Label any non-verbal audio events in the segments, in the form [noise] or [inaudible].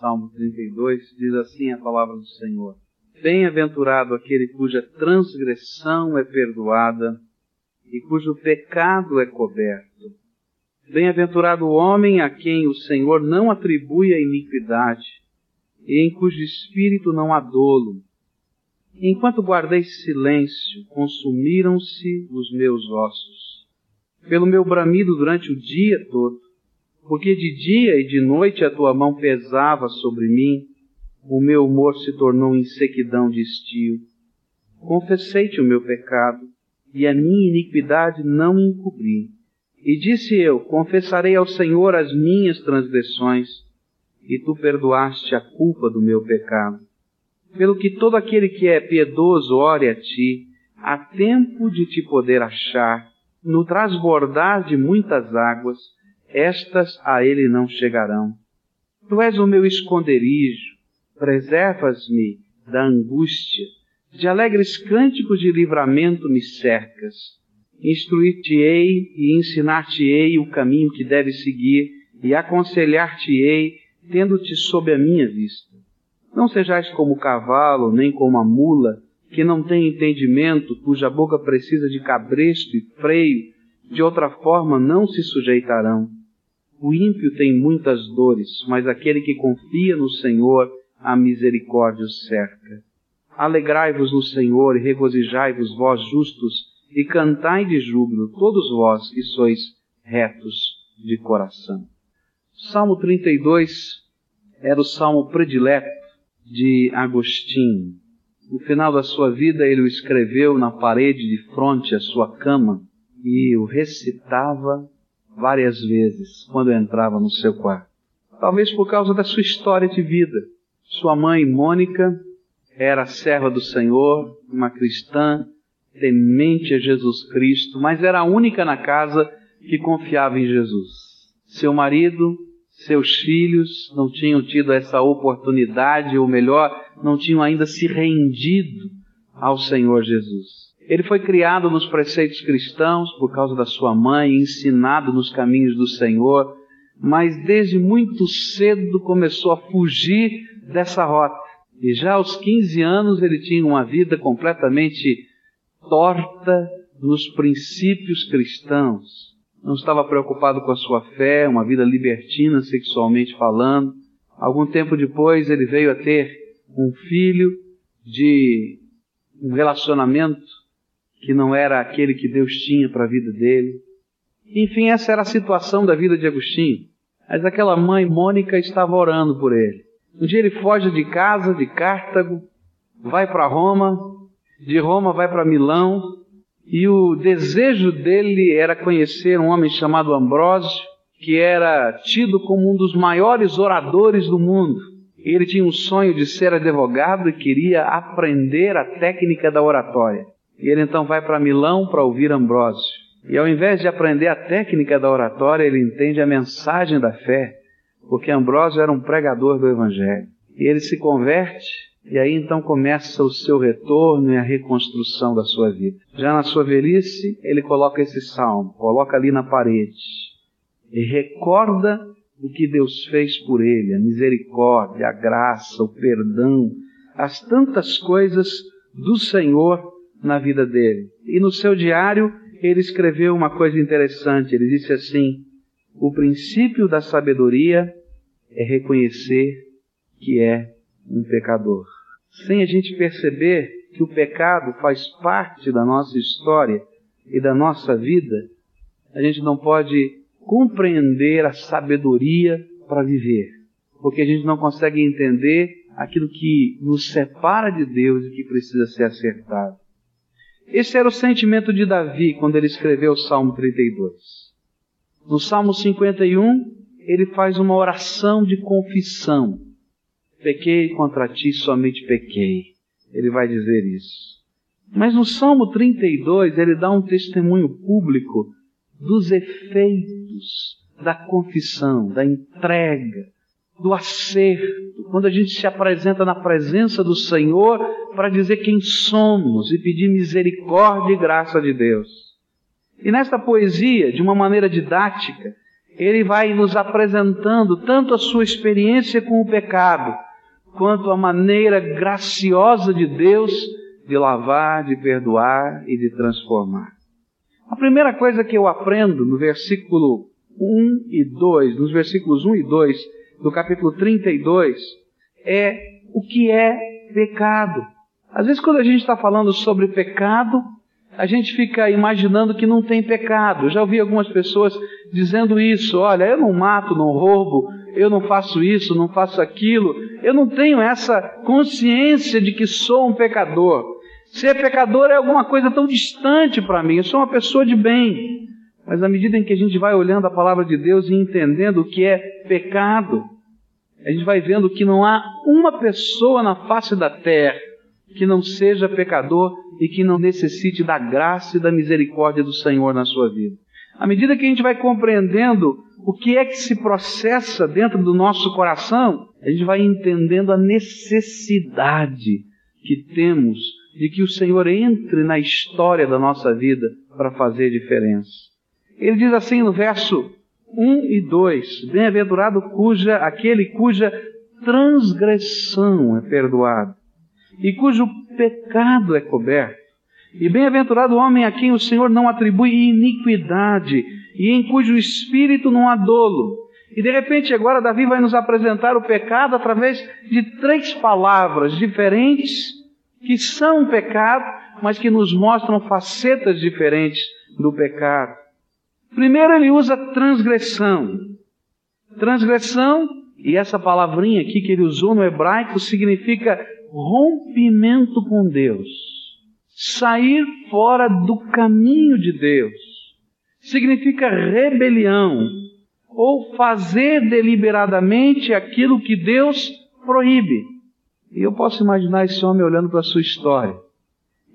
Salmo 32, diz assim a palavra do Senhor: Bem-aventurado aquele cuja transgressão é perdoada e cujo pecado é coberto. Bem-aventurado o homem a quem o Senhor não atribui a iniquidade e em cujo espírito não há dolo. Enquanto guardei silêncio, consumiram-se os meus ossos. Pelo meu bramido durante o dia todo, porque de dia e de noite a tua mão pesava sobre mim, o meu humor se tornou em sequidão de estio. Confessei-te o meu pecado, e a minha iniquidade não encobri. E disse eu: Confessarei ao Senhor as minhas transgressões, e tu perdoaste a culpa do meu pecado. Pelo que todo aquele que é piedoso ore a ti, há tempo de te poder achar, no transbordar de muitas águas, estas a ele não chegarão. Tu és o meu esconderijo, preservas-me da angústia, de alegres cânticos de livramento me cercas. Instruir-te-ei e ensinar-te-ei o caminho que deves seguir, e aconselhar-te-ei, tendo-te sob a minha vista. Não sejais como o cavalo, nem como a mula, que não tem entendimento, cuja boca precisa de cabresto e freio, de outra forma não se sujeitarão. O ímpio tem muitas dores, mas aquele que confia no Senhor, a misericórdia o cerca. Alegrai-vos no Senhor e regozijai-vos, vós justos, e cantai de júbilo, todos vós que sois retos de coração. Salmo 32 era o salmo predileto de Agostinho. No final da sua vida, ele o escreveu na parede de fronte à sua cama e o recitava várias vezes quando entrava no seu quarto. Talvez por causa da sua história de vida. Sua mãe, Mônica, era serva do Senhor, uma cristã, temente a Jesus Cristo, mas era a única na casa que confiava em Jesus. Seu marido, seus filhos não tinham tido essa oportunidade, ou melhor, não tinham ainda se rendido ao Senhor Jesus. Ele foi criado nos preceitos cristãos por causa da sua mãe, ensinado nos caminhos do Senhor, mas desde muito cedo começou a fugir dessa rota. E já aos 15 anos ele tinha uma vida completamente torta nos princípios cristãos. Não estava preocupado com a sua fé, uma vida libertina sexualmente falando. Algum tempo depois ele veio a ter um filho de um relacionamento que não era aquele que Deus tinha para a vida dele. Enfim, essa era a situação da vida de Agostinho. Mas aquela mãe, Mônica, estava orando por ele. Um dia ele foge de casa, de Cartago, vai para Roma, de Roma vai para Milão, e o desejo dele era conhecer um homem chamado Ambrósio, que era tido como um dos maiores oradores do mundo. Ele tinha um sonho de ser advogado e queria aprender a técnica da oratória. E ele então vai para Milão para ouvir Ambrósio. E ao invés de aprender a técnica da oratória, ele entende a mensagem da fé, porque Ambrósio era um pregador do Evangelho. E ele se converte, e aí então começa o seu retorno e a reconstrução da sua vida. Já na sua velhice, ele coloca esse salmo, coloca ali na parede, e recorda o que Deus fez por ele, a misericórdia, a graça, o perdão, as tantas coisas do Senhor na vida dele. E no seu diário, ele escreveu uma coisa interessante. Ele disse assim: O princípio da sabedoria é reconhecer que é um pecador. Sem a gente perceber que o pecado faz parte da nossa história e da nossa vida, a gente não pode compreender a sabedoria para viver, porque a gente não consegue entender aquilo que nos separa de Deus e que precisa ser acertado. Esse era o sentimento de Davi quando ele escreveu o Salmo 32. No Salmo 51, ele faz uma oração de confissão. Pequei contra ti, somente pequei. Ele vai dizer isso. Mas no Salmo 32, ele dá um testemunho público dos efeitos da confissão, da entrega, do acerto, quando a gente se apresenta na presença do Senhor para dizer quem somos e pedir misericórdia e graça de Deus. E nesta poesia, de uma maneira didática, ele vai nos apresentando tanto a sua experiência com o pecado, quanto a maneira graciosa de Deus de lavar, de perdoar e de transformar. A primeira coisa que eu aprendo no versículo 1 e 2, nos versículos 1 e 2 do capítulo 32, é o que é pecado. Às vezes, quando a gente está falando sobre pecado, a gente fica imaginando que não tem pecado. Eu já ouvi algumas pessoas dizendo isso: olha, eu não mato, não roubo, eu não faço isso, não faço aquilo. Eu não tenho essa consciência de que sou um pecador. Ser pecador é alguma coisa tão distante para mim. Eu sou uma pessoa de bem. Mas à medida em que a gente vai olhando a palavra de Deus e entendendo o que é pecado, a gente vai vendo que não há uma pessoa na face da terra que não seja pecador e que não necessite da graça e da misericórdia do Senhor na sua vida. À medida que a gente vai compreendendo o que é que se processa dentro do nosso coração, a gente vai entendendo a necessidade que temos de que o Senhor entre na história da nossa vida para fazer diferença. Ele diz assim no verso 1 e 2: Bem-aventurado cuja aquele cuja transgressão é perdoada e cujo pecado é coberto. E bem-aventurado o homem a quem o Senhor não atribui iniquidade e em cujo espírito não há dolo. E de repente agora Davi vai nos apresentar o pecado através de três palavras diferentes que são pecado, mas que nos mostram facetas diferentes do pecado. Primeiro ele usa transgressão. Transgressão, e essa palavrinha aqui que ele usou no hebraico significa rompimento com Deus, sair fora do caminho de Deus, significa rebelião, ou fazer deliberadamente aquilo que Deus proíbe. E eu posso imaginar esse homem olhando para a sua história.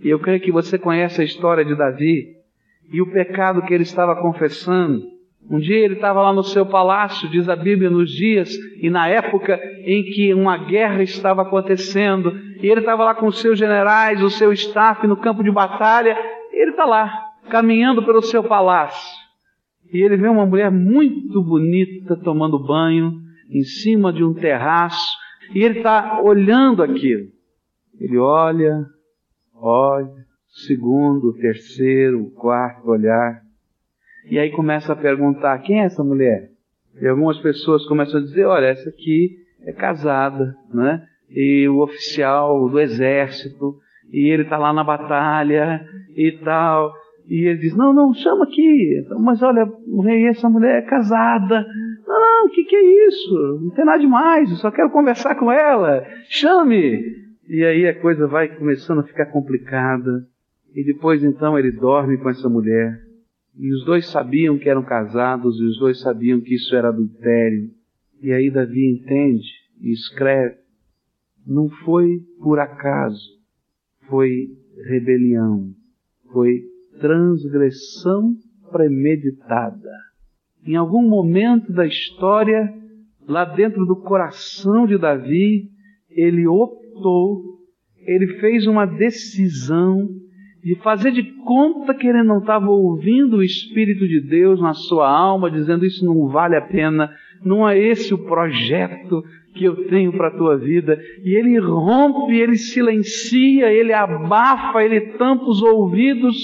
E eu creio que você conhece a história de Davi e o pecado que ele estava confessando um dia ele estava lá no seu palácio, diz a Bíblia, nos dias e na época em que uma guerra estava acontecendo, e ele estava lá com os seus generais, o seu staff no campo de batalha, ele está lá, caminhando pelo seu palácio. E ele vê uma mulher muito bonita tomando banho em cima de um terraço, e ele está olhando aquilo. Ele olha, olha, segundo, terceiro, quarto olhar. E aí começa a perguntar: quem é essa mulher? E algumas pessoas começam a dizer: olha, essa aqui é casada, né? E o oficial do exército, e ele está lá na batalha e tal. E ele diz: Não, não, chama aqui. Mas olha, rei, essa mulher é casada. Não, não, o que, que é isso? Não tem nada demais, eu só quero conversar com ela. Chame! E aí a coisa vai começando a ficar complicada. E depois então ele dorme com essa mulher. E os dois sabiam que eram casados, e os dois sabiam que isso era adultério. E aí Davi entende e escreve: não foi por acaso, foi rebelião, foi transgressão premeditada. Em algum momento da história, lá dentro do coração de Davi, ele optou, ele fez uma decisão de fazer de conta que ele não estava ouvindo o Espírito de Deus na sua alma, dizendo isso não vale a pena, não é esse o projeto que eu tenho para a tua vida. E ele rompe, ele silencia, ele abafa, ele tampa os ouvidos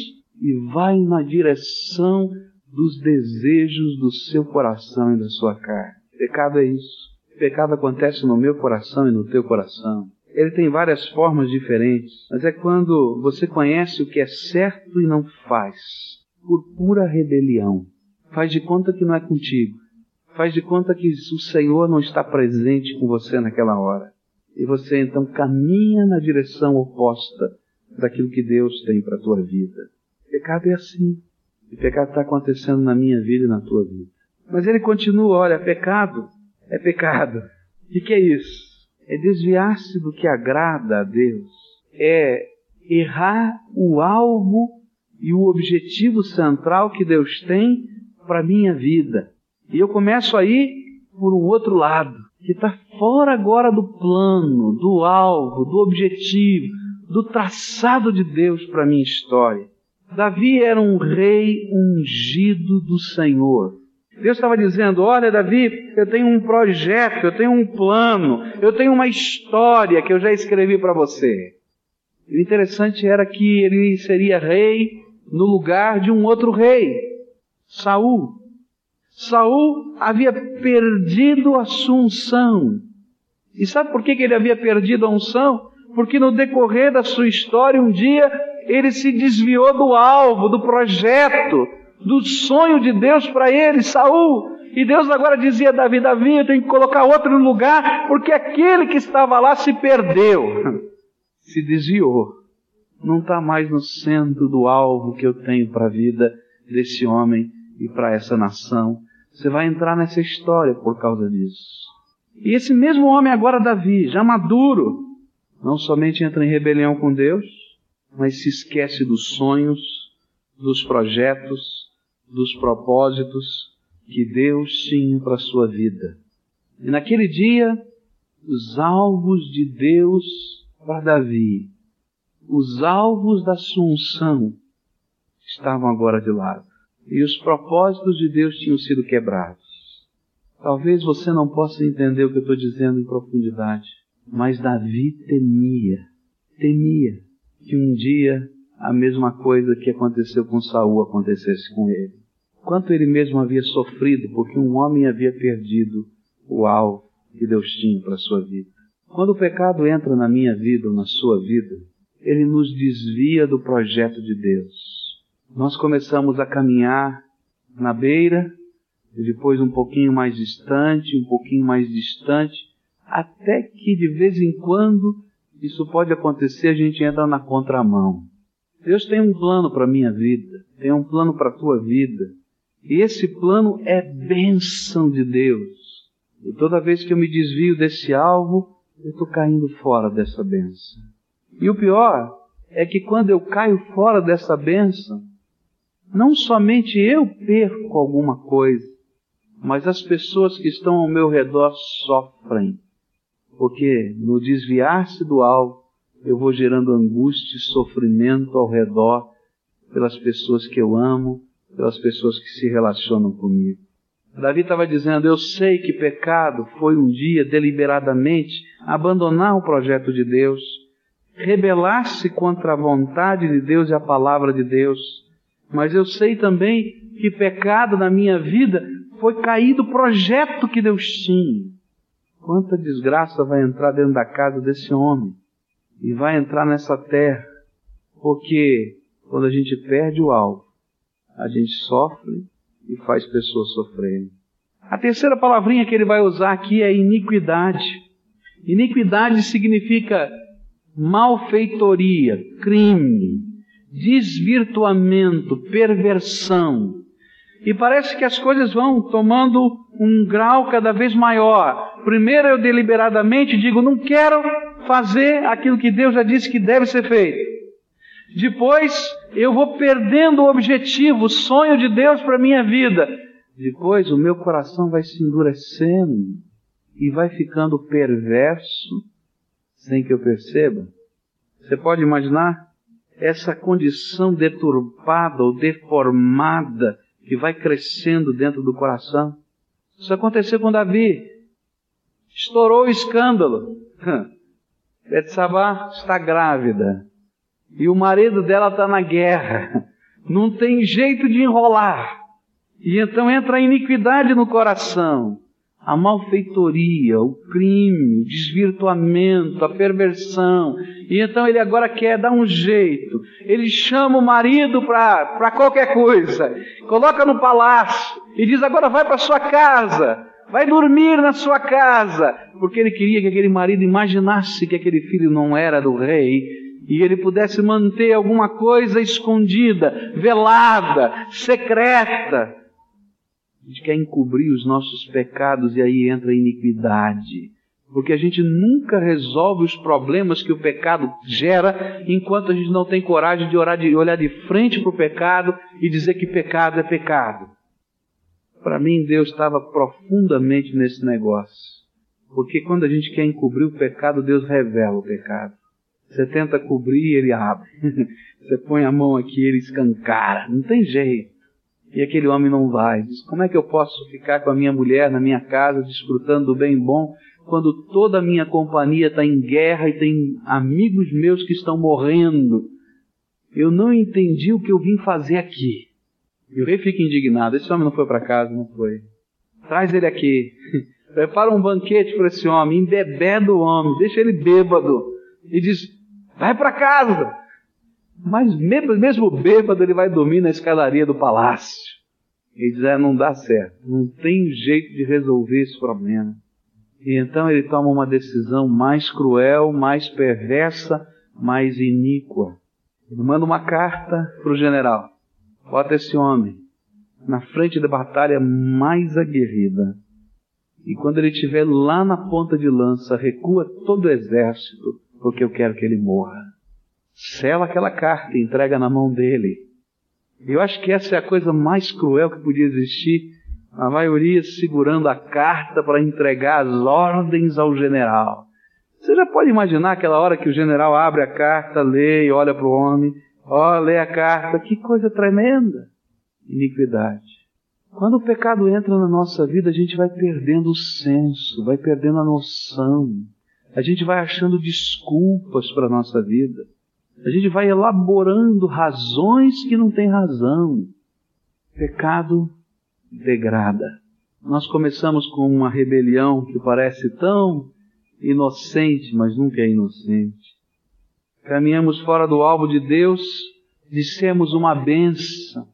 e vai na direção dos desejos do seu coração e da sua carne. Pecado é isso. Pecado acontece no meu coração e no teu coração. Ele tem várias formas diferentes, mas é quando você conhece o que é certo e não faz, por pura rebelião. Faz de conta que não é contigo. Faz de conta que o Senhor não está presente com você naquela hora. E você então caminha na direção oposta daquilo que Deus tem para a tua vida. Pecado é assim. E pecado está acontecendo na minha vida e na tua vida. Mas ele continua, olha, pecado é pecado. O que, que é isso? É desviar-se do que agrada a Deus, é errar o alvo e o objetivo central que Deus tem para a minha vida. E eu começo aí por um outro lado, que está fora agora do plano, do alvo, do objetivo, do traçado de Deus para a minha história. Davi era um rei ungido do Senhor. Deus estava dizendo: Olha, Davi, eu tenho um projeto, eu tenho um plano, eu tenho uma história que eu já escrevi para você. E o interessante era que ele seria rei no lugar de um outro rei, Saul. Saul havia perdido a sua unção. E sabe por que ele havia perdido a unção? Porque no decorrer da sua história, um dia, ele se desviou do alvo, do projeto, do sonho de Deus para ele, Saul. E Deus agora dizia a Davi, Davi, eu tenho que colocar outro no lugar, porque aquele que estava lá se perdeu, [laughs] se desviou. Não está mais no centro do alvo que eu tenho para a vida desse homem e para essa nação. Você vai entrar nessa história por causa disso. E esse mesmo homem agora, Davi, já maduro, não somente entra em rebelião com Deus, mas se esquece dos sonhos, dos projetos, dos propósitos que Deus tinha para a sua vida. E naquele dia, os alvos de Deus para Davi, os alvos da Assunção, estavam agora de lado. E os propósitos de Deus tinham sido quebrados. Talvez você não possa entender o que eu estou dizendo em profundidade, mas Davi temia, temia que um dia a mesma coisa que aconteceu com Saul acontecesse com ele. Quanto ele mesmo havia sofrido porque um homem havia perdido o alvo que Deus tinha para a sua vida. Quando o pecado entra na minha vida ou na sua vida, ele nos desvia do projeto de Deus. Nós começamos a caminhar na beira, e depois um pouquinho mais distante, um pouquinho mais distante, até que de vez em quando isso pode acontecer, a gente entra na contramão. Deus tem um plano para a minha vida, tem um plano para a tua vida. E esse plano é bênção de Deus. E toda vez que eu me desvio desse alvo, eu estou caindo fora dessa bênção. E o pior é que quando eu caio fora dessa bênção, não somente eu perco alguma coisa, mas as pessoas que estão ao meu redor sofrem. Porque no desviar-se do alvo, eu vou gerando angústia e sofrimento ao redor pelas pessoas que eu amo, pelas pessoas que se relacionam comigo. Davi estava dizendo: Eu sei que pecado foi um dia deliberadamente abandonar o projeto de Deus, rebelar-se contra a vontade de Deus e a palavra de Deus. Mas eu sei também que pecado na minha vida foi cair do projeto que Deus tinha. Quanta desgraça vai entrar dentro da casa desse homem e vai entrar nessa terra, porque quando a gente perde o alvo, a gente sofre e faz pessoas sofrerem. A terceira palavrinha que ele vai usar aqui é iniquidade. Iniquidade significa malfeitoria, crime, desvirtuamento, perversão. E parece que as coisas vão tomando um grau cada vez maior. Primeiro eu deliberadamente digo, não quero fazer aquilo que Deus já disse que deve ser feito. Depois eu vou perdendo o objetivo, o sonho de Deus para a minha vida. Depois o meu coração vai se endurecendo e vai ficando perverso sem que eu perceba. Você pode imaginar essa condição deturpada ou deformada que vai crescendo dentro do coração? Isso aconteceu com Davi. Estourou o escândalo. [laughs] Betsabá está grávida. E o marido dela está na guerra. Não tem jeito de enrolar. E então entra a iniquidade no coração. A malfeitoria, o crime, o desvirtuamento, a perversão. E então ele agora quer dar um jeito. Ele chama o marido para qualquer coisa. Coloca no palácio. E diz: agora vai para sua casa. Vai dormir na sua casa. Porque ele queria que aquele marido imaginasse que aquele filho não era do rei e ele pudesse manter alguma coisa escondida, velada, secreta. A gente quer encobrir os nossos pecados e aí entra a iniquidade. Porque a gente nunca resolve os problemas que o pecado gera enquanto a gente não tem coragem de, orar, de olhar de frente para o pecado e dizer que pecado é pecado. Para mim, Deus estava profundamente nesse negócio. Porque quando a gente quer encobrir o pecado, Deus revela o pecado. Você tenta cobrir, ele abre. [laughs] Você põe a mão aqui, ele escancara. Não tem jeito. E aquele homem não vai. Diz: Como é que eu posso ficar com a minha mulher na minha casa, desfrutando do bem bom, quando toda a minha companhia está em guerra e tem amigos meus que estão morrendo? Eu não entendi o que eu vim fazer aqui. E o rei fica indignado. Esse homem não foi para casa, não foi. Traz ele aqui. [laughs] Prepara um banquete para esse homem, embebeda o homem, deixa ele bêbado. E diz: Vai para casa. Mas mesmo bêbado, ele vai dormir na escadaria do palácio. E diz: é, Não dá certo. Não tem jeito de resolver esse problema. E então ele toma uma decisão mais cruel, mais perversa, mais iníqua. Ele manda uma carta para o general. Bota esse homem na frente da batalha mais aguerrida. E quando ele estiver lá na ponta de lança, recua todo o exército, porque eu quero que ele morra. Sela aquela carta e entrega na mão dele. Eu acho que essa é a coisa mais cruel que podia existir. A maioria segurando a carta para entregar as ordens ao general. Você já pode imaginar aquela hora que o general abre a carta, lê e olha para o homem Ó, lê a carta, que coisa tremenda. Iniquidade. Quando o pecado entra na nossa vida, a gente vai perdendo o senso, vai perdendo a noção. A gente vai achando desculpas para a nossa vida. A gente vai elaborando razões que não tem razão. Pecado degrada. Nós começamos com uma rebelião que parece tão inocente, mas nunca é inocente caminhamos fora do alvo de Deus, dissemos uma benção.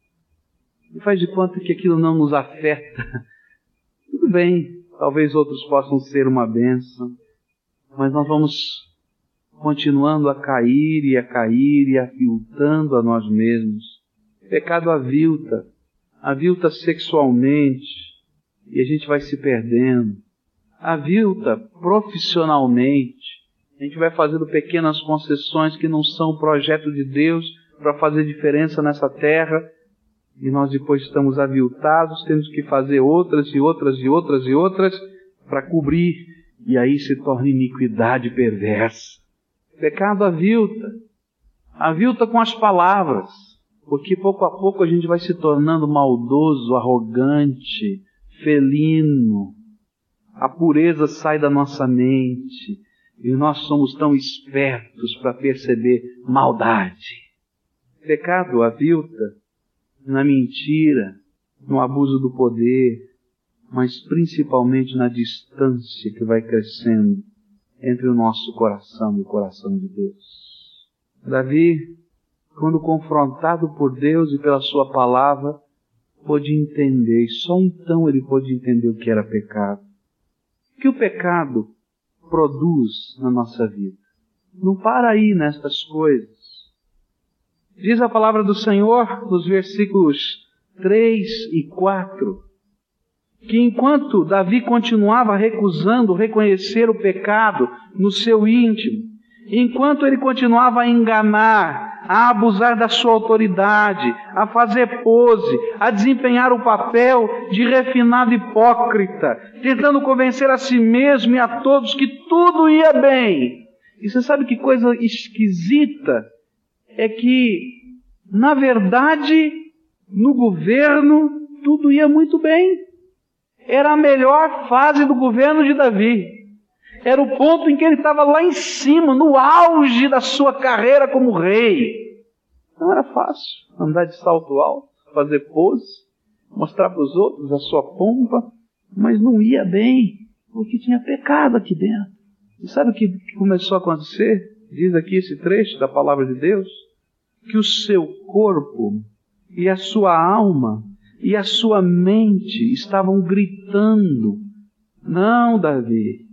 E faz de conta que aquilo não nos afeta. [laughs] Tudo bem, talvez outros possam ser uma benção, mas nós vamos continuando a cair e a cair e aviltando a nós mesmos. Pecado avilta, avilta sexualmente, e a gente vai se perdendo. Avilta profissionalmente, a gente vai fazendo pequenas concessões que não são o projeto de Deus para fazer diferença nessa terra. E nós depois estamos aviltados, temos que fazer outras e outras e outras e outras para cobrir. E aí se torna iniquidade perversa. Pecado avilta. Avilta com as palavras. Porque pouco a pouco a gente vai se tornando maldoso, arrogante, felino. A pureza sai da nossa mente e nós somos tão espertos para perceber maldade. Pecado avilta na mentira, no abuso do poder, mas principalmente na distância que vai crescendo entre o nosso coração e o coração de Deus. Davi, quando confrontado por Deus e pela Sua palavra, pôde entender, e só então ele pôde entender o que era pecado. Que o pecado produz na nossa vida. Não para aí nestas coisas. Diz a palavra do Senhor nos versículos 3 e 4 que enquanto Davi continuava recusando reconhecer o pecado no seu íntimo, enquanto ele continuava a enganar, a abusar da sua autoridade, a fazer pose, a desempenhar o papel de refinado hipócrita, tentando convencer a si mesmo e a todos que tudo ia bem. E você sabe que coisa esquisita é que, na verdade, no governo tudo ia muito bem. Era a melhor fase do governo de Davi. Era o ponto em que ele estava lá em cima, no auge da sua carreira como rei. Não era fácil andar de salto alto, fazer pose, mostrar para os outros a sua pompa, mas não ia bem, porque tinha pecado aqui dentro. E sabe o que começou a acontecer? Diz aqui esse trecho da palavra de Deus: que o seu corpo e a sua alma e a sua mente estavam gritando: Não, Davi,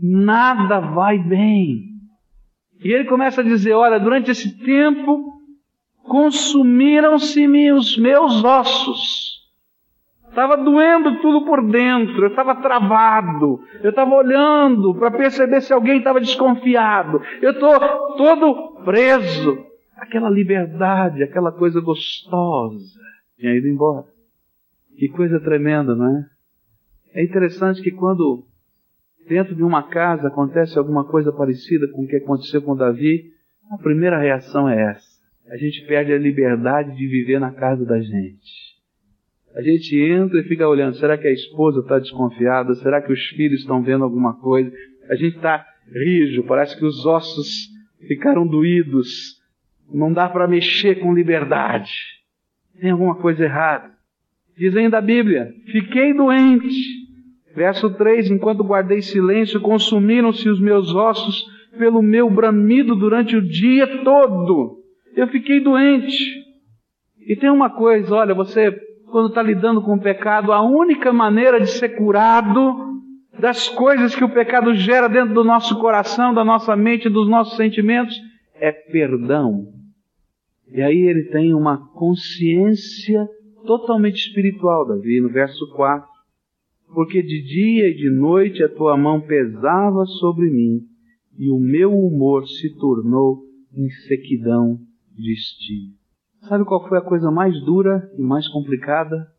nada vai bem. E ele começa a dizer: Olha, durante esse tempo consumiram-se-me os meus ossos. Estava doendo tudo por dentro, eu estava travado, eu estava olhando para perceber se alguém estava desconfiado, eu estou todo preso. Aquela liberdade, aquela coisa gostosa tinha ido embora. Que coisa tremenda, não é? É interessante que quando dentro de uma casa acontece alguma coisa parecida com o que aconteceu com Davi, a primeira reação é essa. A gente perde a liberdade de viver na casa da gente. A gente entra e fica olhando, será que a esposa está desconfiada? Será que os filhos estão vendo alguma coisa? A gente está rijo, parece que os ossos ficaram doídos. Não dá para mexer com liberdade. Tem alguma coisa errada. Diz ainda a Bíblia: Fiquei doente. Verso 3: Enquanto guardei silêncio, consumiram-se os meus ossos pelo meu bramido durante o dia todo. Eu fiquei doente. E tem uma coisa, olha, você, quando está lidando com o pecado, a única maneira de ser curado das coisas que o pecado gera dentro do nosso coração, da nossa mente, dos nossos sentimentos, é perdão. E aí ele tem uma consciência totalmente espiritual, Davi, no verso 4. Porque de dia e de noite a tua mão pesava sobre mim, e o meu humor se tornou em sequidão de estio. Sabe qual foi a coisa mais dura e mais complicada?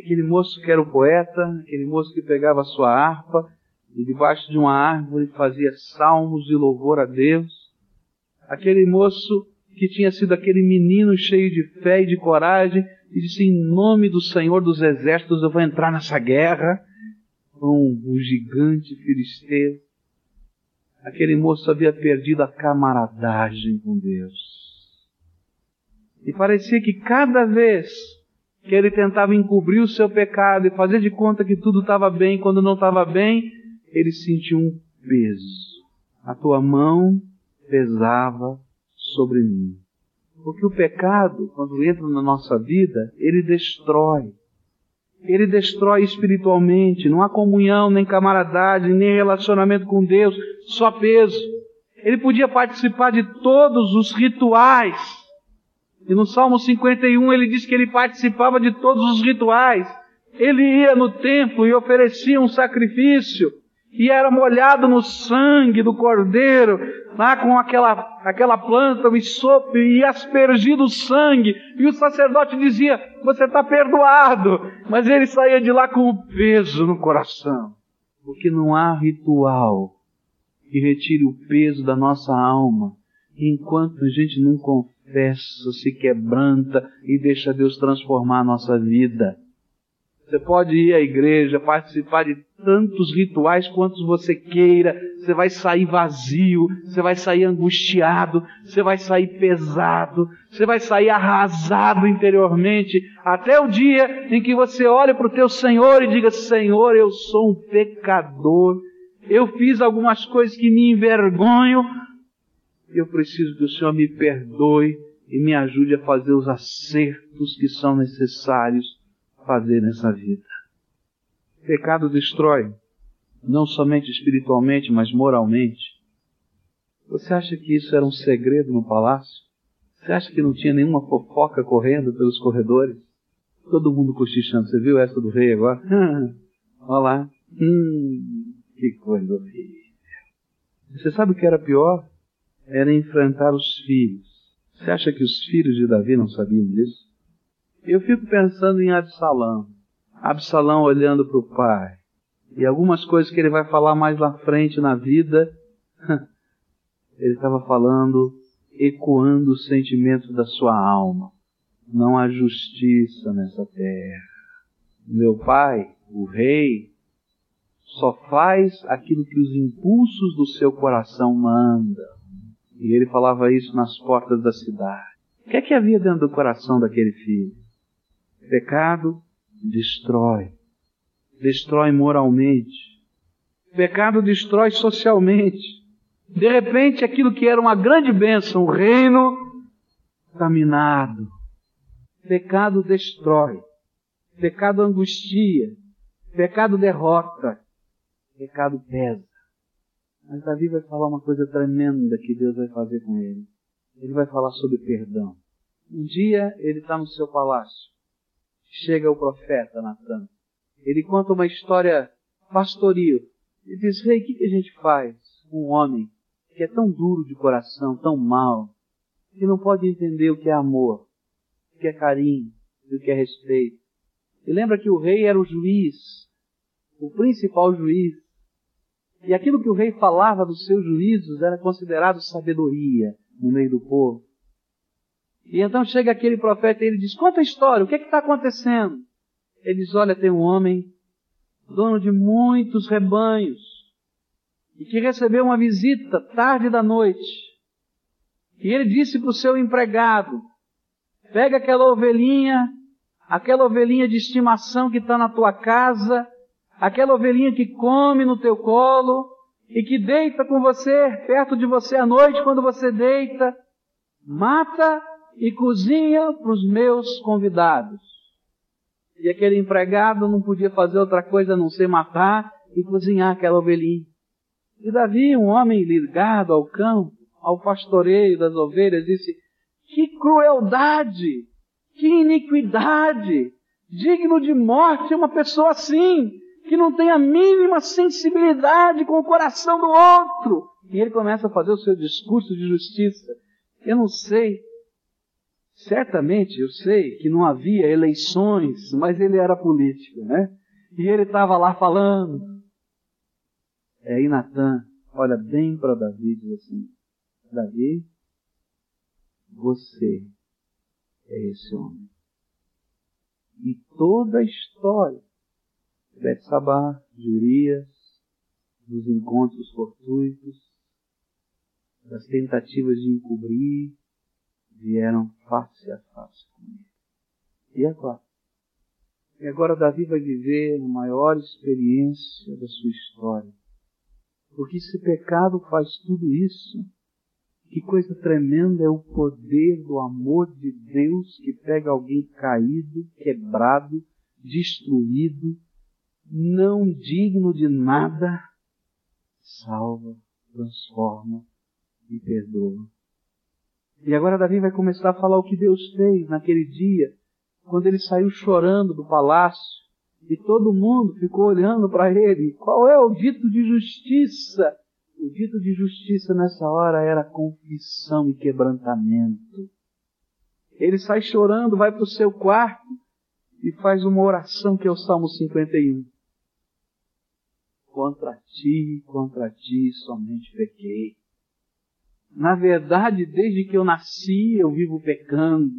aquele moço que era o poeta, aquele moço que pegava a sua harpa e debaixo de uma árvore fazia salmos de louvor a Deus, aquele moço que tinha sido aquele menino cheio de fé e de coragem e disse: Em nome do Senhor dos Exércitos, eu vou entrar nessa guerra com o gigante filisteu. Aquele moço havia perdido a camaradagem com Deus. E parecia que cada vez que ele tentava encobrir o seu pecado e fazer de conta que tudo estava bem quando não estava bem, ele sentiu um peso. A tua mão pesava sobre mim. Porque o pecado, quando entra na nossa vida, ele destrói. Ele destrói espiritualmente. Não há comunhão, nem camaradagem, nem relacionamento com Deus, só peso. Ele podia participar de todos os rituais e no Salmo 51 ele diz que ele participava de todos os rituais. Ele ia no templo e oferecia um sacrifício e era molhado no sangue do cordeiro, lá com aquela, aquela planta, o isopo, e aspergido o sangue. E o sacerdote dizia: Você está perdoado. Mas ele saía de lá com o peso no coração. Porque não há ritual que retire o peso da nossa alma enquanto a gente não confessa, se quebranta e deixa Deus transformar a nossa vida. Você pode ir à igreja, participar de tantos rituais quantos você queira, você vai sair vazio, você vai sair angustiado, você vai sair pesado, você vai sair arrasado interiormente, até o dia em que você olhe para o teu Senhor e diga: Senhor, eu sou um pecador, eu fiz algumas coisas que me envergonham, eu preciso que o Senhor me perdoe e me ajude a fazer os acertos que são necessários fazer nessa vida. Pecado destrói, não somente espiritualmente, mas moralmente. Você acha que isso era um segredo no palácio? Você acha que não tinha nenhuma fofoca correndo pelos corredores? Todo mundo cochichando. Você viu essa do rei agora? [laughs] olha lá. Hum, que coisa horrível. Você sabe o que era pior? era enfrentar os filhos. Você acha que os filhos de Davi não sabiam disso? Eu fico pensando em Absalão. Absalão olhando para o pai. E algumas coisas que ele vai falar mais lá frente na vida, [laughs] ele estava falando, ecoando os sentimentos da sua alma. Não há justiça nessa terra. Meu pai, o rei, só faz aquilo que os impulsos do seu coração mandam. E ele falava isso nas portas da cidade. O que é que havia dentro do coração daquele filho? Pecado destrói. Destrói moralmente. Pecado destrói socialmente. De repente, aquilo que era uma grande bênção, o reino, está minado. Pecado destrói. Pecado angustia. Pecado derrota. Pecado pesa. Mas Davi vai falar uma coisa tremenda que Deus vai fazer com ele. Ele vai falar sobre perdão. Um dia ele está no seu palácio. Chega o profeta Natan. Ele conta uma história pastoril. Ele diz: Rei, o que, que a gente faz com um homem que é tão duro de coração, tão mau, que não pode entender o que é amor, o que é carinho, o que é respeito? E lembra que o rei era o juiz, o principal juiz e aquilo que o rei falava dos seus juízos era considerado sabedoria no meio do povo. E então chega aquele profeta e ele diz: Conta a história, o que é está acontecendo? Ele diz: Olha, tem um homem, dono de muitos rebanhos, e que recebeu uma visita tarde da noite. E ele disse para o seu empregado: Pega aquela ovelhinha, aquela ovelhinha de estimação que está na tua casa, aquela ovelhinha que come no teu colo e que deita com você, perto de você à noite quando você deita, mata e cozinha para os meus convidados. E aquele empregado não podia fazer outra coisa a não ser matar e cozinhar aquela ovelhinha. E Davi, um homem ligado ao campo, ao pastoreio das ovelhas, disse: Que crueldade! Que iniquidade! Digno de morte uma pessoa assim, que não tem a mínima sensibilidade com o coração do outro. E ele começa a fazer o seu discurso de justiça. Eu não sei, certamente eu sei que não havia eleições, mas ele era político, né? E ele estava lá falando. É aí Natan olha bem para Davi e diz assim: Davi, você é esse homem. E toda a história de Sabá, de Urias, dos encontros fortuitos, das tentativas de encobrir, vieram face a face com ele. E agora? E agora Davi vai viver a maior experiência da sua história. Porque se pecado faz tudo isso, que coisa tremenda é o poder do amor de Deus que pega alguém caído, quebrado, destruído, não digno de nada, salva, transforma e perdoa. E agora Davi vai começar a falar o que Deus fez naquele dia, quando ele saiu chorando do palácio e todo mundo ficou olhando para ele. Qual é o dito de justiça o dito de justiça nessa hora era confissão e quebrantamento. Ele sai chorando, vai para o seu quarto e faz uma oração que é o Salmo 51. Contra ti, contra ti somente pequei. Na verdade, desde que eu nasci, eu vivo pecando.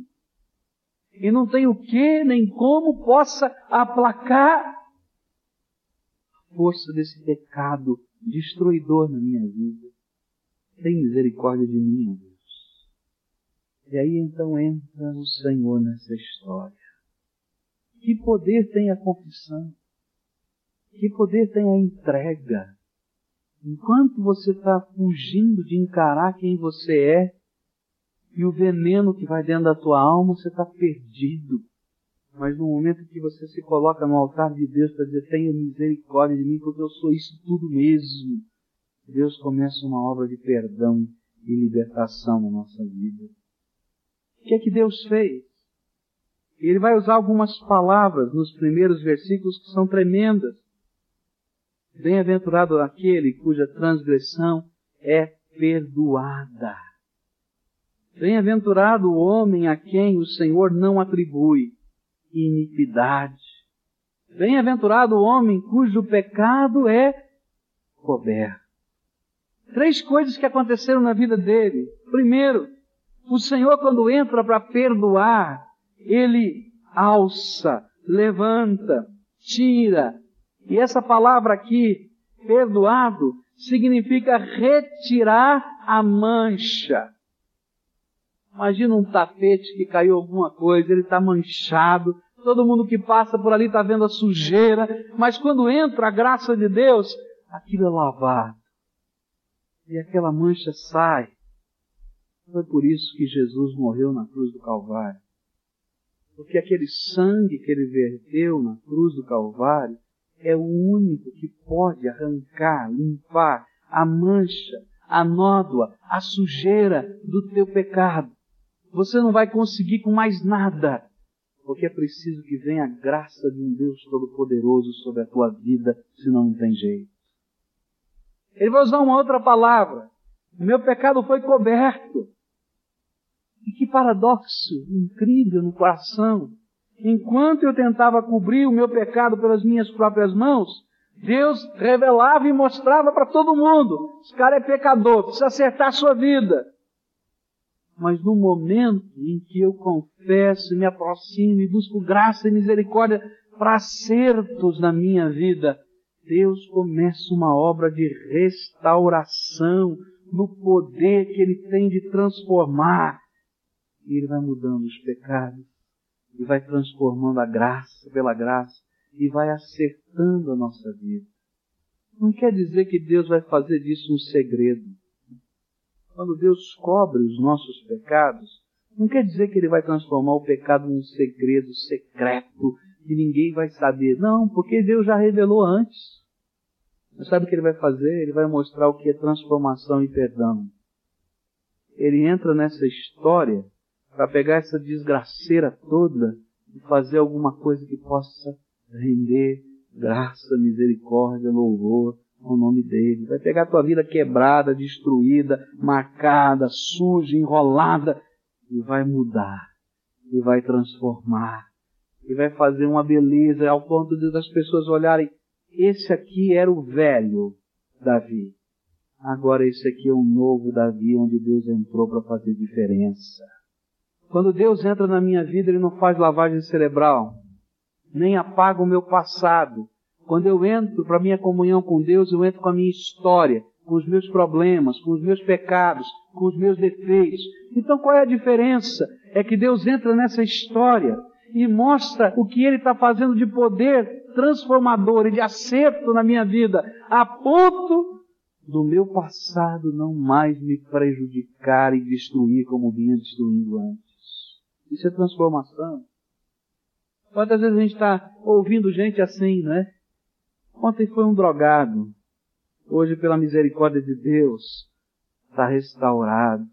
E não tenho o que nem como possa aplacar a força desse pecado destruidor na minha vida. Tem misericórdia de mim, Deus. E aí então entra o Senhor nessa história. Que poder tem a confissão? Que poder tem a entrega? Enquanto você está fugindo de encarar quem você é e o veneno que vai dentro da tua alma, você está perdido. Mas no momento que você se coloca no altar de Deus para dizer, tenha misericórdia de mim, porque eu sou isso tudo mesmo, Deus começa uma obra de perdão e libertação na nossa vida. O que é que Deus fez? Ele vai usar algumas palavras nos primeiros versículos que são tremendas. Bem-aventurado aquele cuja transgressão é perdoada. Bem-aventurado o homem a quem o Senhor não atribui iniquidade. Bem-aventurado o homem cujo pecado é coberto. Três coisas que aconteceram na vida dele. Primeiro, o Senhor, quando entra para perdoar, ele alça, levanta, tira. E essa palavra aqui, perdoado, significa retirar a mancha. Imagina um tapete que caiu alguma coisa, ele está manchado, todo mundo que passa por ali está vendo a sujeira, mas quando entra a graça de Deus, aquilo é lavado. E aquela mancha sai. Foi por isso que Jesus morreu na cruz do Calvário. Porque aquele sangue que ele verteu na cruz do Calvário é o único que pode arrancar, limpar a mancha, a nódoa, a sujeira do teu pecado. Você não vai conseguir com mais nada, porque é preciso que venha a graça de um Deus Todo-Poderoso sobre a tua vida, senão não tem jeito. Ele vai usar uma outra palavra. Meu pecado foi coberto. E que paradoxo incrível no coração. Enquanto eu tentava cobrir o meu pecado pelas minhas próprias mãos, Deus revelava e mostrava para todo mundo: esse cara é pecador, precisa acertar a sua vida mas no momento em que eu confesso, me aproximo e busco graça e misericórdia para acertos na minha vida, Deus começa uma obra de restauração no poder que Ele tem de transformar. E Ele vai mudando os pecados, e vai transformando a graça pela graça, e vai acertando a nossa vida. Não quer dizer que Deus vai fazer disso um segredo. Quando Deus cobre os nossos pecados, não quer dizer que Ele vai transformar o pecado num segredo secreto que ninguém vai saber. Não, porque Deus já revelou antes. Mas sabe o que Ele vai fazer? Ele vai mostrar o que é transformação e perdão. Ele entra nessa história para pegar essa desgraceira toda e fazer alguma coisa que possa render graça, misericórdia, louvor ao nome dele. Vai pegar a tua vida quebrada, destruída, marcada, suja, enrolada e vai mudar, e vai transformar, e vai fazer uma beleza ao ponto de as pessoas olharem, esse aqui era o velho Davi. Agora esse aqui é o novo Davi, onde Deus entrou para fazer diferença. Quando Deus entra na minha vida, Ele não faz lavagem cerebral, nem apaga o meu passado. Quando eu entro para a minha comunhão com Deus, eu entro com a minha história, com os meus problemas, com os meus pecados, com os meus defeitos. Então qual é a diferença? É que Deus entra nessa história e mostra o que Ele está fazendo de poder transformador e de acerto na minha vida, a ponto do meu passado não mais me prejudicar e destruir como vinha destruindo antes. Isso é transformação. Quantas vezes a gente está ouvindo gente assim, né? Ontem foi um drogado, hoje, pela misericórdia de Deus, está restaurado.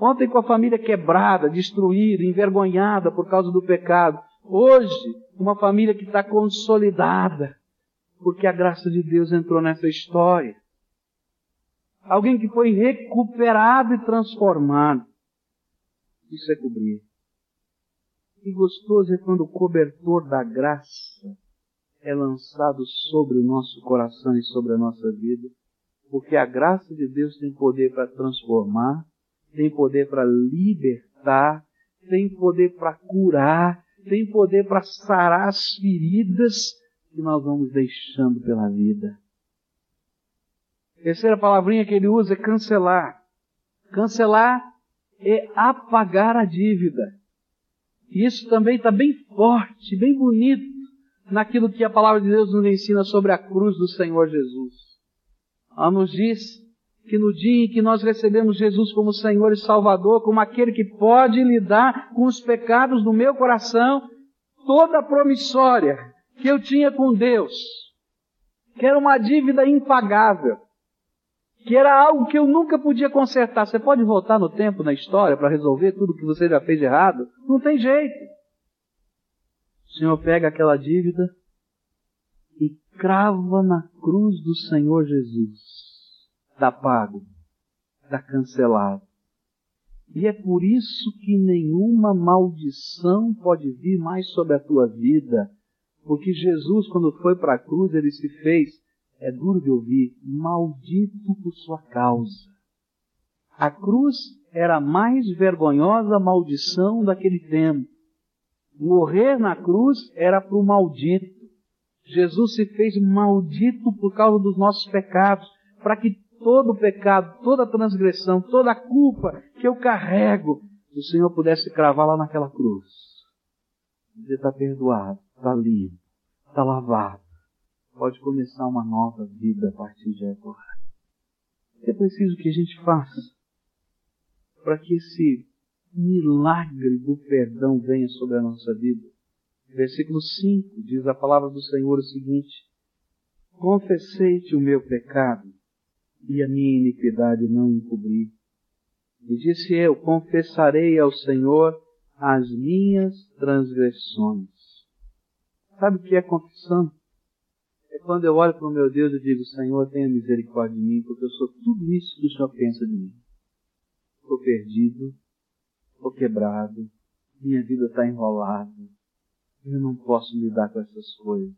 Ontem com a família quebrada, destruída, envergonhada por causa do pecado. Hoje, uma família que está consolidada, porque a graça de Deus entrou nessa história. Alguém que foi recuperado e transformado. Isso é cobrir. E gostoso é quando o cobertor da graça é lançado sobre o nosso coração e sobre a nossa vida, porque a graça de Deus tem poder para transformar, tem poder para libertar, tem poder para curar, tem poder para sarar as feridas que nós vamos deixando pela vida. terceira palavrinha que ele usa é cancelar. Cancelar é apagar a dívida. E isso também está bem forte, bem bonito naquilo que a palavra de Deus nos ensina sobre a cruz do Senhor Jesus. Ela nos diz que no dia em que nós recebemos Jesus como Senhor e Salvador, como aquele que pode lidar com os pecados do meu coração, toda a promissória que eu tinha com Deus, que era uma dívida impagável, que era algo que eu nunca podia consertar. Você pode voltar no tempo, na história, para resolver tudo que você já fez de errado? Não tem jeito. O Senhor pega aquela dívida e crava na cruz do Senhor Jesus. Dá pago, dá cancelado. E é por isso que nenhuma maldição pode vir mais sobre a tua vida. Porque Jesus, quando foi para a cruz, ele se fez, é duro de ouvir, maldito por sua causa. A cruz era a mais vergonhosa maldição daquele tempo. Morrer na cruz era para o maldito. Jesus se fez maldito por causa dos nossos pecados, para que todo pecado, toda transgressão, toda culpa que eu carrego, o Senhor pudesse cravar lá naquela cruz. Você está perdoado, está livre, está lavado. Pode começar uma nova vida a partir de agora. É preciso que a gente faça para que esse milagre do perdão venha sobre a nossa vida. Versículo 5 diz a palavra do Senhor o seguinte: Confessei-te o meu pecado e a minha iniquidade não encobri. E disse eu: Confessarei ao Senhor as minhas transgressões. Sabe o que é confissão? É quando eu olho para o meu Deus e digo: Senhor, tenha misericórdia de mim, porque eu sou tudo isso que o Senhor pensa de mim. Estou perdido, estou quebrado, minha vida está enrolada, eu não posso lidar com essas coisas.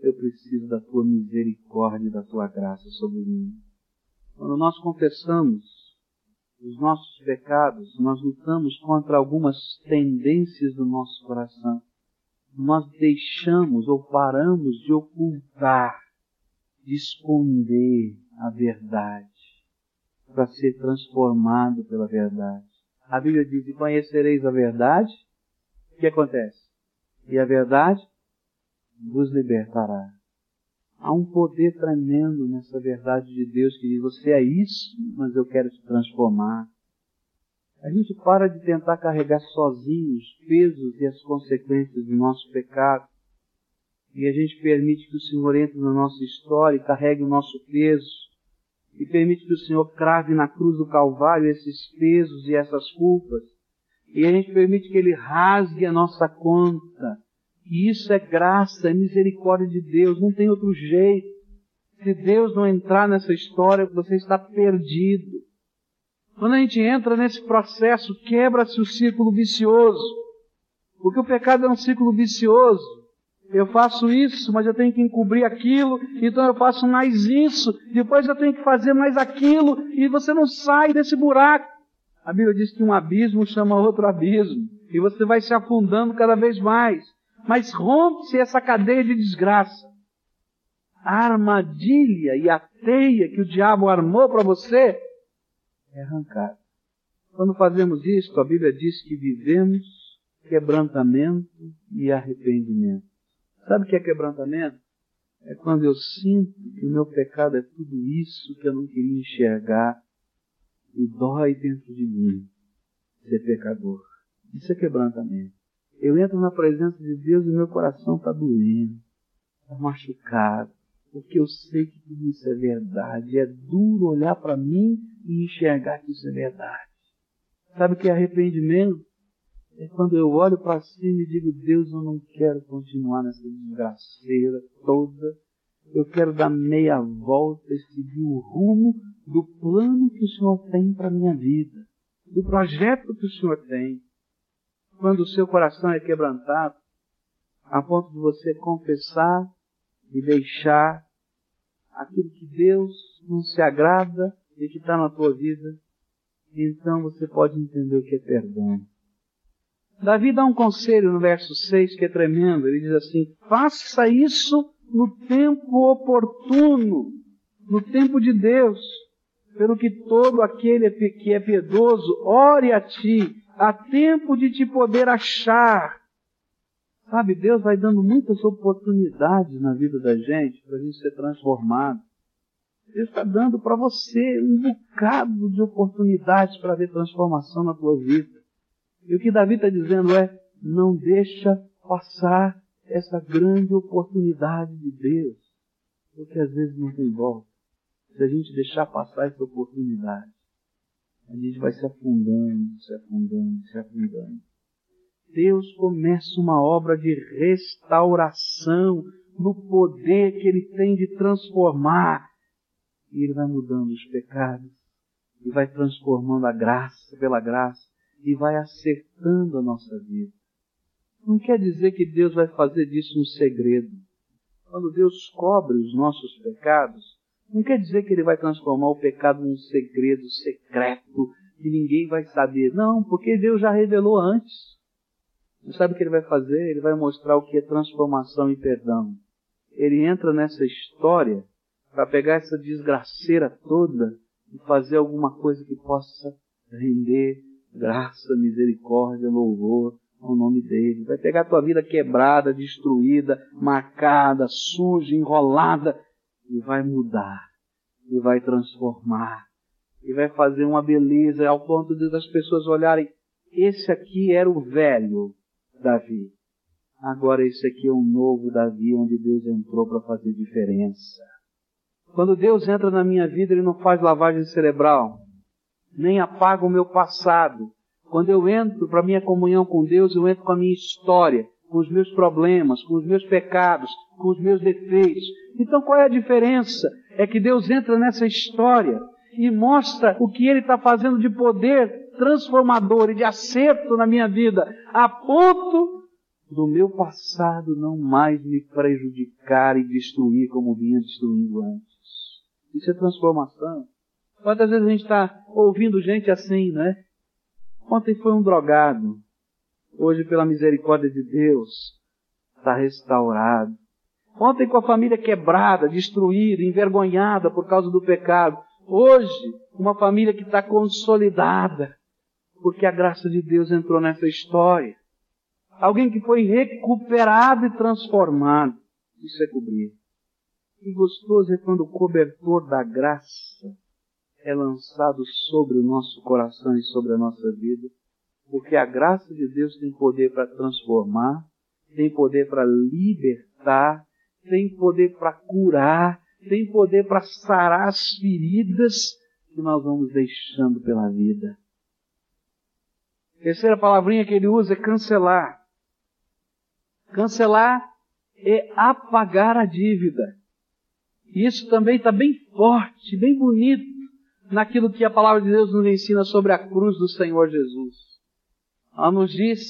Eu preciso da tua misericórdia e da tua graça sobre mim. Quando nós confessamos os nossos pecados, nós lutamos contra algumas tendências do nosso coração. Nós deixamos ou paramos de ocultar, de esconder a verdade para ser transformado pela verdade. A Bíblia diz: e conhecereis a verdade. O que acontece? E a verdade vos libertará. Há um poder tremendo nessa verdade de Deus que diz: você é isso, mas eu quero te transformar. A gente para de tentar carregar sozinho os pesos e as consequências do nosso pecado. E a gente permite que o Senhor entre na nossa história e carregue o nosso peso. E permite que o Senhor crave na cruz do Calvário esses pesos e essas culpas. E a gente permite que Ele rasgue a nossa conta. E isso é graça, é misericórdia de Deus, não tem outro jeito. Se Deus não entrar nessa história, você está perdido. Quando a gente entra nesse processo, quebra-se o círculo vicioso. Porque o pecado é um círculo vicioso. Eu faço isso, mas eu tenho que encobrir aquilo, então eu faço mais isso, depois eu tenho que fazer mais aquilo, e você não sai desse buraco. A Bíblia diz que um abismo chama outro abismo, e você vai se afundando cada vez mais. Mas rompe-se essa cadeia de desgraça. A armadilha e a teia que o diabo armou para você é arrancado. Quando fazemos isso, a Bíblia diz que vivemos quebrantamento e arrependimento. Sabe o que é quebrantamento? É quando eu sinto que o meu pecado é tudo isso que eu não queria enxergar e dói dentro de mim ser pecador. Isso é quebrantamento. Eu entro na presença de Deus e meu coração está doendo, está machucado, porque eu sei que tudo isso é verdade. É duro olhar para mim e enxergar que isso é verdade. Sabe o que é arrependimento? É quando eu olho para cima e digo, Deus, eu não quero continuar nessa desgraceira toda. Eu quero dar meia volta e seguir o rumo do plano que o Senhor tem para a minha vida, do projeto que o Senhor tem. Quando o seu coração é quebrantado, a ponto de você confessar e deixar aquilo que Deus não se agrada e que está na tua vida, então você pode entender o que é perdão. Davi dá um conselho no verso 6 que é tremendo. Ele diz assim: faça isso no tempo oportuno, no tempo de Deus, pelo que todo aquele que é piedoso ore a ti, a tempo de te poder achar Sabe, Deus vai dando muitas oportunidades na vida da gente para a gente ser transformado. Deus está dando para você um bocado de oportunidades para ver transformação na tua vida. E o que Davi está dizendo é, não deixa passar essa grande oportunidade de Deus. Porque às vezes não tem volta. Se a gente deixar passar essa oportunidade, a gente vai se afundando, se afundando, se afundando. Deus começa uma obra de restauração no poder que Ele tem de transformar. E Ele vai mudando os pecados, e vai transformando a graça pela graça, e vai acertando a nossa vida. Não quer dizer que Deus vai fazer disso um segredo. Quando Deus cobre os nossos pecados, não quer dizer que Ele vai transformar o pecado num segredo secreto que ninguém vai saber. Não, porque Deus já revelou antes. Você sabe o que ele vai fazer? Ele vai mostrar o que é transformação e perdão. Ele entra nessa história para pegar essa desgraceira toda e fazer alguma coisa que possa render graça, misericórdia, louvor ao nome dele. Vai pegar a tua vida quebrada, destruída, marcada, suja, enrolada e vai mudar, e vai transformar, e vai fazer uma beleza ao ponto de as pessoas olharem: esse aqui era o velho, Davi. Agora esse aqui é um novo Davi, onde Deus entrou para fazer diferença. Quando Deus entra na minha vida, Ele não faz lavagem cerebral, nem apaga o meu passado. Quando eu entro para a minha comunhão com Deus, eu entro com a minha história, com os meus problemas, com os meus pecados, com os meus defeitos. Então qual é a diferença? É que Deus entra nessa história e mostra o que Ele está fazendo de poder transformador e de acerto na minha vida, a ponto do meu passado não mais me prejudicar e destruir como vinha destruindo antes. Isso é transformação. Quantas vezes a gente está ouvindo gente assim, né? Ontem foi um drogado. Hoje, pela misericórdia de Deus, está restaurado. Ontem com a família quebrada, destruída, envergonhada por causa do pecado. Hoje, uma família que está consolidada, porque a graça de Deus entrou nessa história. Alguém que foi recuperado e transformado. Isso é cobrir. E gostoso é quando o cobertor da graça é lançado sobre o nosso coração e sobre a nossa vida, porque a graça de Deus tem poder para transformar, tem poder para libertar, tem poder para curar, tem poder para sarar as feridas que nós vamos deixando pela vida. terceira palavrinha que ele usa é cancelar. Cancelar é apagar a dívida. E isso também está bem forte, bem bonito naquilo que a palavra de Deus nos ensina sobre a cruz do Senhor Jesus. Ela nos diz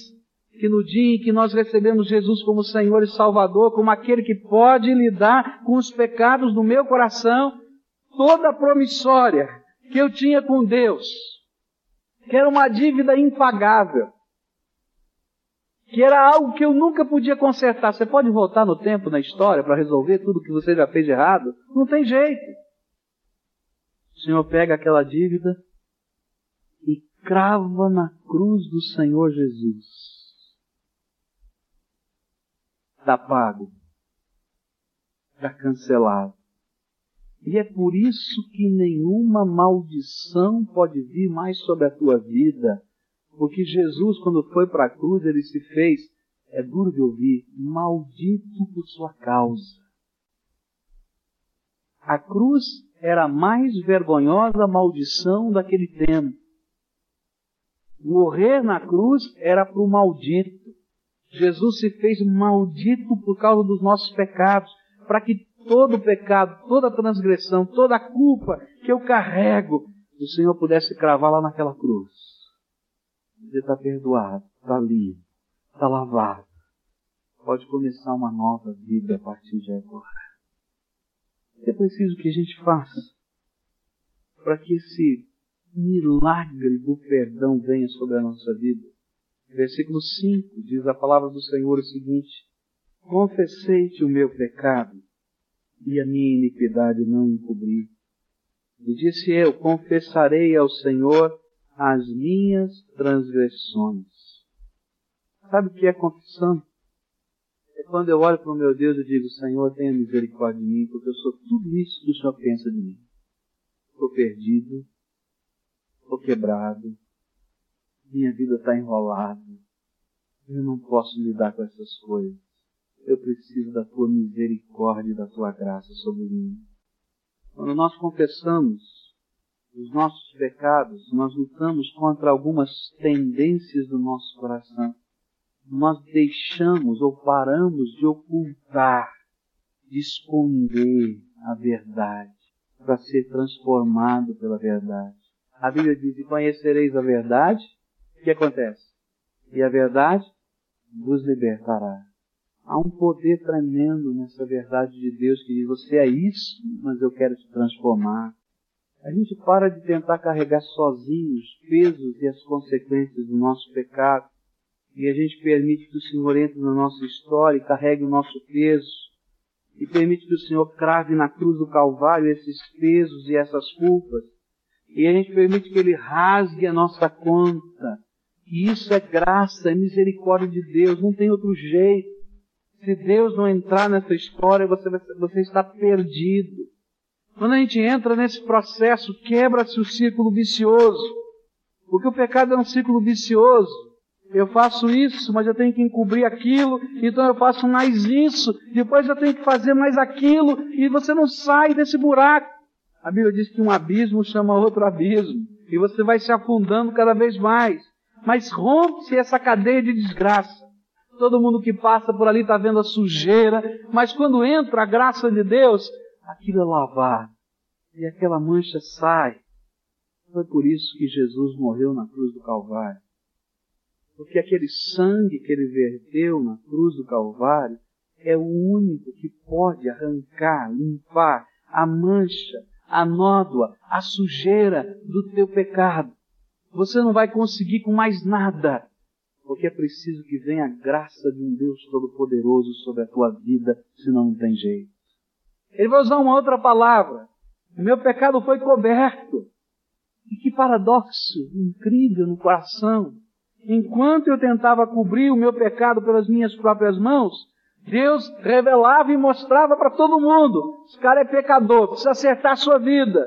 que no dia em que nós recebemos Jesus como Senhor e Salvador, como aquele que pode lidar com os pecados do meu coração, toda a promissória que eu tinha com Deus, que era uma dívida impagável, que era algo que eu nunca podia consertar. Você pode voltar no tempo, na história, para resolver tudo que você já fez de errado? Não tem jeito. O Senhor pega aquela dívida e crava na cruz do Senhor Jesus está pago, está cancelado. E é por isso que nenhuma maldição pode vir mais sobre a tua vida, porque Jesus, quando foi para a cruz, ele se fez, é duro de ouvir, maldito por sua causa. A cruz era a mais vergonhosa maldição daquele tempo. Morrer na cruz era para o maldito. Jesus se fez maldito por causa dos nossos pecados, para que todo pecado, toda transgressão, toda culpa que eu carrego, o Senhor pudesse cravar lá naquela cruz. Você está perdoado, está livre, está lavado. Pode começar uma nova vida a partir de agora. É preciso que a gente faça para que esse milagre do perdão venha sobre a nossa vida Versículo 5 diz a palavra do Senhor o seguinte: Confessei-te o meu pecado e a minha iniquidade não encobri. E disse eu: Confessarei ao Senhor as minhas transgressões. Sabe o que é confissão? É quando eu olho para o meu Deus e digo: Senhor, tenha misericórdia de mim, porque eu sou tudo isso que o Senhor pensa de mim. Estou perdido, estou quebrado, minha vida está enrolada. Eu não posso lidar com essas coisas. Eu preciso da tua misericórdia e da tua graça sobre mim. Quando nós confessamos os nossos pecados, nós lutamos contra algumas tendências do nosso coração. Nós deixamos ou paramos de ocultar, de esconder a verdade para ser transformado pela verdade. A Bíblia diz: E conhecereis a verdade, o que acontece? E a verdade vos libertará. Há um poder tremendo nessa verdade de Deus que diz: você é isso, mas eu quero te transformar. A gente para de tentar carregar sozinhos os pesos e as consequências do nosso pecado. E a gente permite que o Senhor entre na nossa história e carregue o nosso peso. E permite que o Senhor crave na cruz do Calvário esses pesos e essas culpas. E a gente permite que Ele rasgue a nossa conta e isso é graça, é misericórdia de Deus, não tem outro jeito. Se Deus não entrar nessa história, você, você está perdido. Quando a gente entra nesse processo, quebra-se o círculo vicioso. Porque o pecado é um círculo vicioso. Eu faço isso, mas eu tenho que encobrir aquilo, então eu faço mais isso, depois eu tenho que fazer mais aquilo, e você não sai desse buraco. A Bíblia diz que um abismo chama outro abismo, e você vai se afundando cada vez mais mas rompe-se essa cadeia de desgraça. Todo mundo que passa por ali está vendo a sujeira, mas quando entra a graça de Deus, aquilo é lavado e aquela mancha sai. Foi por isso que Jesus morreu na cruz do Calvário. Porque aquele sangue que ele verteu na cruz do Calvário é o único que pode arrancar, limpar a mancha, a nódoa, a sujeira do teu pecado. Você não vai conseguir com mais nada. Porque é preciso que venha a graça de um Deus Todo-Poderoso sobre a tua vida, senão não tem jeito. Ele vai usar uma outra palavra. Meu pecado foi coberto. E que paradoxo incrível no coração. Enquanto eu tentava cobrir o meu pecado pelas minhas próprias mãos, Deus revelava e mostrava para todo mundo: esse cara é pecador, precisa acertar a sua vida.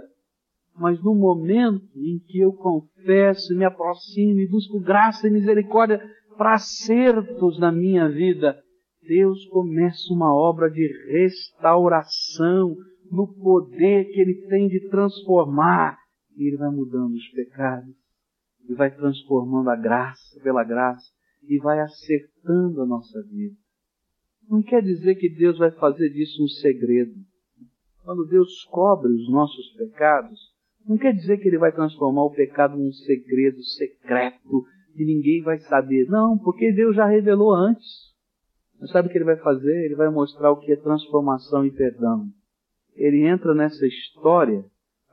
Mas no momento em que eu confesso, me aproximo e busco graça e misericórdia para acertos na minha vida, Deus começa uma obra de restauração no poder que Ele tem de transformar. E Ele vai mudando os pecados, e vai transformando a graça pela graça, e vai acertando a nossa vida. Não quer dizer que Deus vai fazer disso um segredo. Quando Deus cobre os nossos pecados, não quer dizer que Ele vai transformar o pecado num segredo secreto que ninguém vai saber. Não, porque Deus já revelou antes. Mas sabe o que Ele vai fazer? Ele vai mostrar o que é transformação e perdão. Ele entra nessa história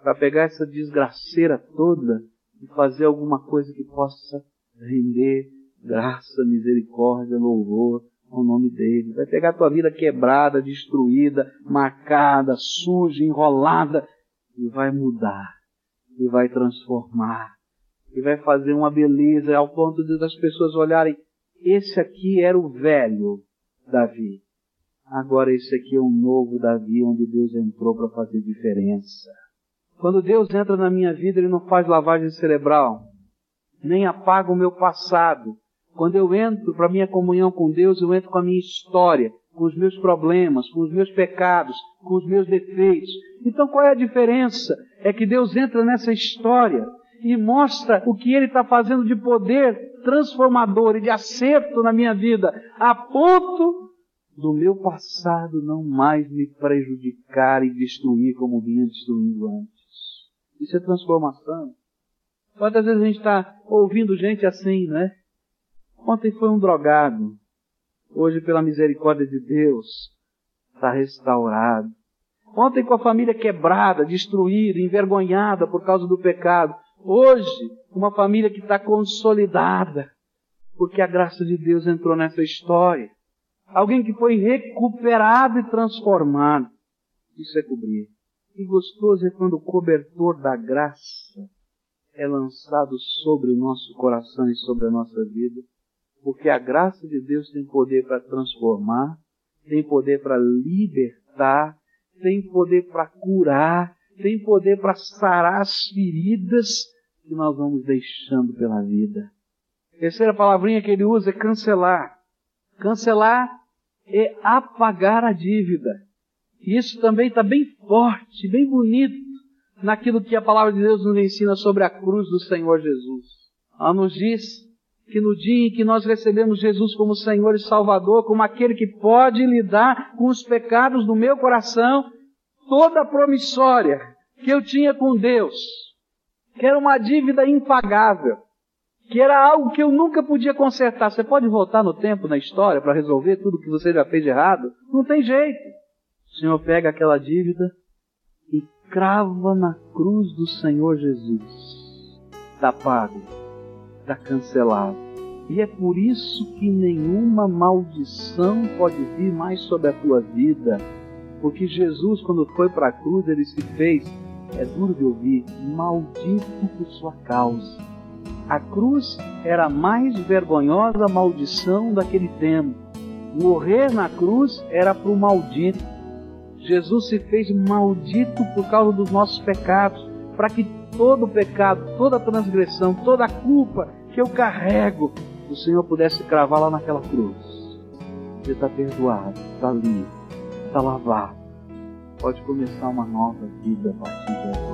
para pegar essa desgraceira toda e fazer alguma coisa que possa render graça, misericórdia, louvor ao nome dele. Vai pegar a tua vida quebrada, destruída, marcada, suja, enrolada e vai mudar, e vai transformar, e vai fazer uma beleza ao ponto de as pessoas olharem: esse aqui era o velho Davi. Agora esse aqui é um novo Davi, onde Deus entrou para fazer diferença. Quando Deus entra na minha vida, Ele não faz lavagem cerebral, nem apaga o meu passado. Quando eu entro para minha comunhão com Deus, eu entro com a minha história, com os meus problemas, com os meus pecados, com os meus defeitos. Então qual é a diferença? É que Deus entra nessa história e mostra o que Ele está fazendo de poder transformador e de acerto na minha vida, a ponto do meu passado não mais me prejudicar e destruir como vinha destruindo antes. Isso é transformação. Quantas vezes a gente está ouvindo gente assim, né? Ontem foi um drogado. Hoje, pela misericórdia de Deus, está restaurado. Ontem com a família quebrada, destruída, envergonhada por causa do pecado. Hoje, uma família que está consolidada, porque a graça de Deus entrou nessa história. Alguém que foi recuperado e transformado. Isso é cobrir. E gostoso é quando o cobertor da graça é lançado sobre o nosso coração e sobre a nossa vida, porque a graça de Deus tem poder para transformar, tem poder para libertar, tem poder para curar, tem poder para sarar as feridas que nós vamos deixando pela vida. A terceira palavrinha que ele usa é cancelar. Cancelar é apagar a dívida. E isso também está bem forte, bem bonito naquilo que a palavra de Deus nos ensina sobre a cruz do Senhor Jesus. Ela nos diz que no dia em que nós recebemos Jesus como Senhor e Salvador, como aquele que pode lidar com os pecados do meu coração, toda promissória que eu tinha com Deus, que era uma dívida impagável, que era algo que eu nunca podia consertar. Você pode voltar no tempo, na história, para resolver tudo que você já fez de errado? Não tem jeito. O Senhor pega aquela dívida e crava na cruz do Senhor Jesus. Está pago, está cancelado. E é por isso que nenhuma maldição pode vir mais sobre a tua vida. Porque Jesus, quando foi para a cruz, ele se fez, é duro de ouvir, maldito por sua causa. A cruz era a mais vergonhosa maldição daquele tempo. Morrer na cruz era para o maldito. Jesus se fez maldito por causa dos nossos pecados, para que todo pecado, toda transgressão, toda culpa que eu carrego, o Senhor pudesse cravar lá naquela cruz. Você está perdoado, está livre, está lavado. Pode começar uma nova vida a partir de agora.